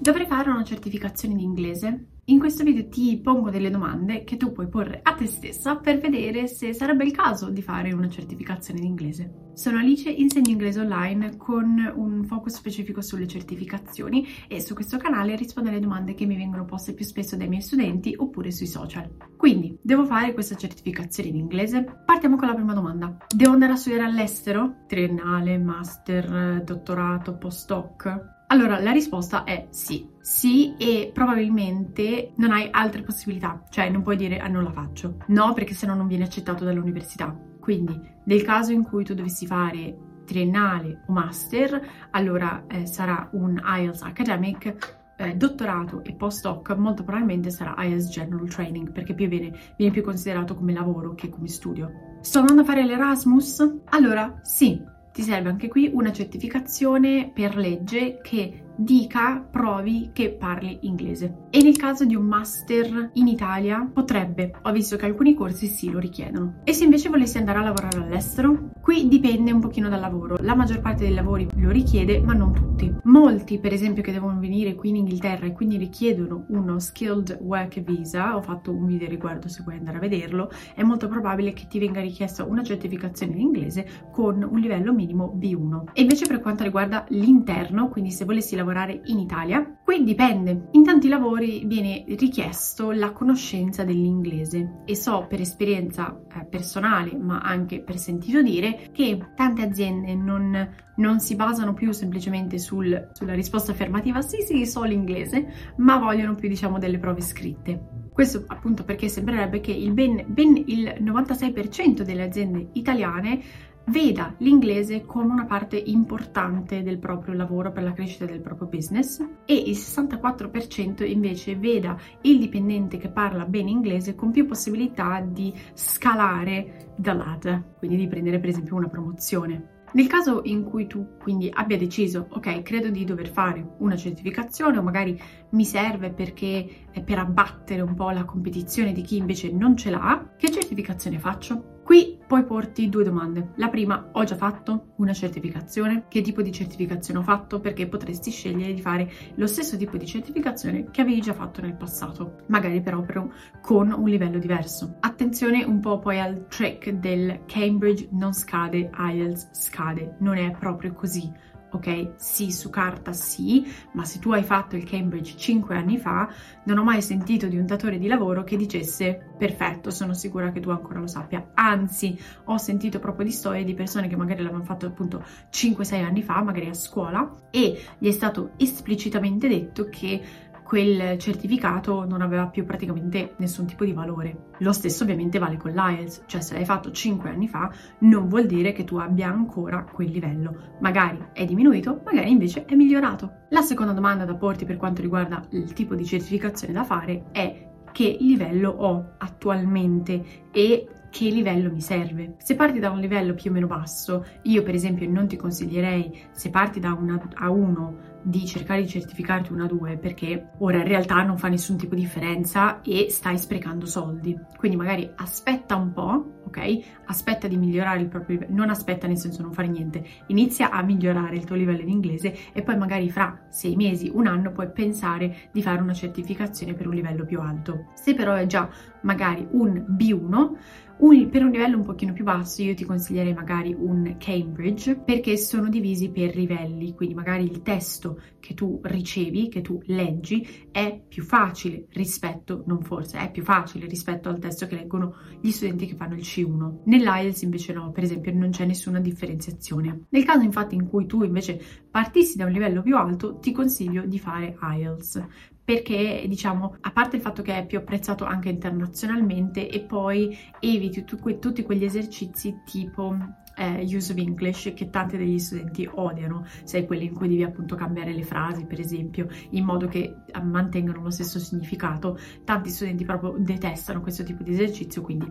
Dovrei fare una certificazione in inglese? In questo video ti pongo delle domande che tu puoi porre a te stessa per vedere se sarebbe il caso di fare una certificazione in inglese. Sono Alice, insegno inglese online con un focus specifico sulle certificazioni e su questo canale rispondo alle domande che mi vengono poste più spesso dai miei studenti oppure sui social. Quindi, devo fare questa certificazione in inglese? Partiamo con la prima domanda. Devo andare a studiare all'estero? Triennale, master, dottorato, postdoc? Allora, la risposta è sì. Sì e probabilmente non hai altre possibilità, cioè non puoi dire ah non la faccio. No, perché se no non viene accettato dall'università. Quindi, nel caso in cui tu dovessi fare triennale o master, allora eh, sarà un IELTS Academic eh, dottorato e postdoc molto probabilmente sarà IELTS General Training perché più viene, viene, più considerato come lavoro che come studio. Sto andando a fare l'Erasmus? Allora sì, ti serve anche qui una certificazione per legge che dica, provi che parli inglese. E nel caso di un master in Italia potrebbe, ho visto che alcuni corsi sì lo richiedono. E se invece volessi andare a lavorare all'estero? Qui dipende un pochino dal lavoro. La maggior parte dei lavori lo richiede, ma non tutti. Molti, per esempio, che devono venire qui in Inghilterra e quindi richiedono uno skilled work visa, ho fatto un video riguardo se vuoi andare a vederlo, è molto probabile che ti venga richiesta una certificazione in inglese con un livello minimo B1. E invece per quanto riguarda l'interno, quindi se volessi lavorare lavorare in Italia. Qui dipende, in tanti lavori viene richiesto la conoscenza dell'inglese e so per esperienza eh, personale, ma anche per sentito dire, che tante aziende non, non si basano più semplicemente sul, sulla risposta affermativa sì sì so l'inglese, ma vogliono più diciamo delle prove scritte. Questo appunto perché sembrerebbe che il ben, ben il 96% delle aziende italiane veda l'inglese come una parte importante del proprio lavoro per la crescita del proprio business e il 64% invece veda il dipendente che parla bene inglese con più possibilità di scalare the ladder, quindi di prendere per esempio una promozione. Nel caso in cui tu quindi abbia deciso, ok, credo di dover fare una certificazione o magari mi serve perché è per abbattere un po' la competizione di chi invece non ce l'ha, che certificazione faccio? Qui puoi porti due domande. La prima, ho già fatto una certificazione? Che tipo di certificazione ho fatto? Perché potresti scegliere di fare lo stesso tipo di certificazione che avevi già fatto nel passato, magari però, però con un livello diverso. Attenzione un po' poi al trick del Cambridge non scade, IELTS scade. Non è proprio così ok? Sì, su carta sì, ma se tu hai fatto il Cambridge 5 anni fa, non ho mai sentito di un datore di lavoro che dicesse perfetto, sono sicura che tu ancora lo sappia. Anzi, ho sentito proprio di storie di persone che magari l'avevano fatto appunto 5-6 anni fa, magari a scuola, e gli è stato esplicitamente detto che quel certificato non aveva più praticamente nessun tipo di valore. Lo stesso ovviamente vale con l'IELTS, cioè se l'hai fatto 5 anni fa non vuol dire che tu abbia ancora quel livello. Magari è diminuito, magari invece è migliorato. La seconda domanda da porti per quanto riguarda il tipo di certificazione da fare è che livello ho attualmente e che livello mi serve. Se parti da un livello più o meno basso, io per esempio non ti consiglierei, se parti da una A1, di cercare di certificarti una 2 perché ora in realtà non fa nessun tipo di differenza e stai sprecando soldi. Quindi magari aspetta un po', ok? Aspetta di migliorare il proprio livello, non aspetta nel senso non fare niente, inizia a migliorare il tuo livello in inglese e poi magari fra sei mesi, un anno puoi pensare di fare una certificazione per un livello più alto. Se però è già magari un B1, un, per un livello un pochino più basso io ti consiglierei magari un Cambridge perché sono divisi per livelli, quindi magari il testo che tu ricevi, che tu leggi, è più facile rispetto, non forse, è più facile rispetto al testo che leggono gli studenti che fanno il C1. Nell'IELTS invece no, per esempio non c'è nessuna differenziazione. Nel caso infatti in cui tu invece partissi da un livello più alto, ti consiglio di fare IELTS perché diciamo a parte il fatto che è più apprezzato anche internazionalmente e poi eviti tu, tutti quegli esercizi tipo eh, use of English che tanti degli studenti odiano, sai quelli in cui devi appunto cambiare le frasi per esempio in modo che eh, mantengano lo stesso significato, tanti studenti proprio detestano questo tipo di esercizio quindi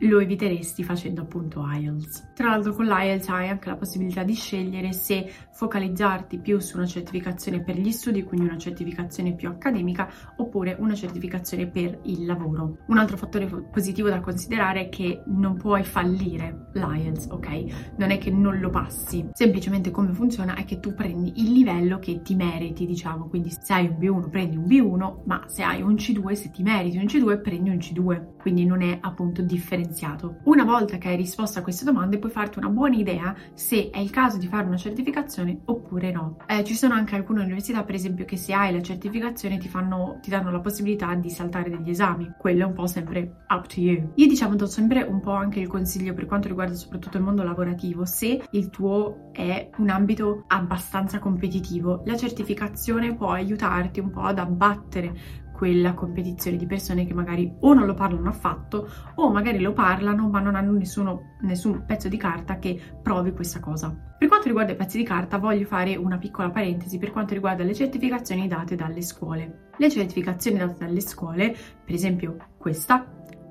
lo eviteresti facendo appunto IELTS. Tra l'altro con l'IELTS hai anche la possibilità di scegliere se focalizzarti più su una certificazione per gli studi, quindi una certificazione più accademica, oppure una certificazione per il lavoro. Un altro fattore positivo da considerare è che non puoi fallire l'IELTS, ok? Non è che non lo passi, semplicemente come funziona è che tu prendi il livello che ti meriti, diciamo, quindi se hai un B1 prendi un B1, ma se hai un C2, se ti meriti un C2 prendi un C2, quindi non è appunto difficile differenziato. Una volta che hai risposto a queste domande puoi farti una buona idea se è il caso di fare una certificazione oppure no. Eh, ci sono anche alcune università per esempio che se hai la certificazione ti, fanno, ti danno la possibilità di saltare degli esami, quello è un po' sempre up to you. Io diciamo do sempre un po' anche il consiglio per quanto riguarda soprattutto il mondo lavorativo, se il tuo è un ambito abbastanza competitivo, la certificazione può aiutarti un po' ad abbattere quella competizione di persone che magari o non lo parlano affatto o magari lo parlano ma non hanno nessuno, nessun pezzo di carta che provi questa cosa. Per quanto riguarda i pezzi di carta voglio fare una piccola parentesi per quanto riguarda le certificazioni date dalle scuole. Le certificazioni date dalle scuole, per esempio questa,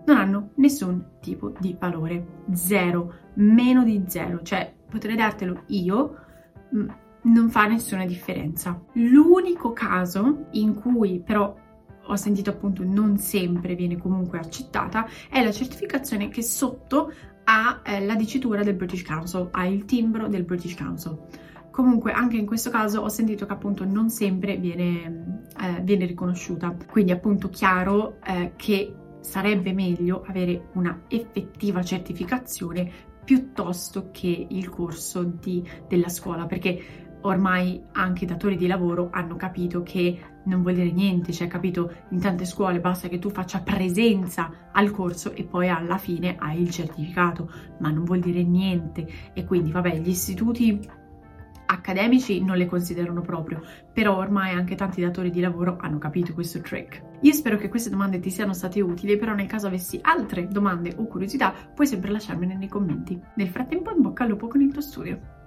non hanno nessun tipo di valore, zero, meno di zero, cioè potrei dartelo io, mm, non fa nessuna differenza. L'unico caso in cui però ho sentito appunto non sempre viene comunque accettata, è la certificazione che sotto ha eh, la dicitura del British Council, ha il timbro del British Council. Comunque anche in questo caso ho sentito che appunto non sempre viene, eh, viene riconosciuta, quindi appunto chiaro eh, che sarebbe meglio avere una effettiva certificazione piuttosto che il corso di, della scuola, perché ormai anche i datori di lavoro hanno capito che non vuol dire niente, cioè capito in tante scuole basta che tu faccia presenza al corso e poi alla fine hai il certificato, ma non vuol dire niente e quindi vabbè gli istituti accademici non le considerano proprio, però ormai anche tanti datori di lavoro hanno capito questo trick. Io spero che queste domande ti siano state utili, però nel caso avessi altre domande o curiosità puoi sempre lasciarmene nei commenti. Nel frattempo in bocca al lupo con il tuo studio.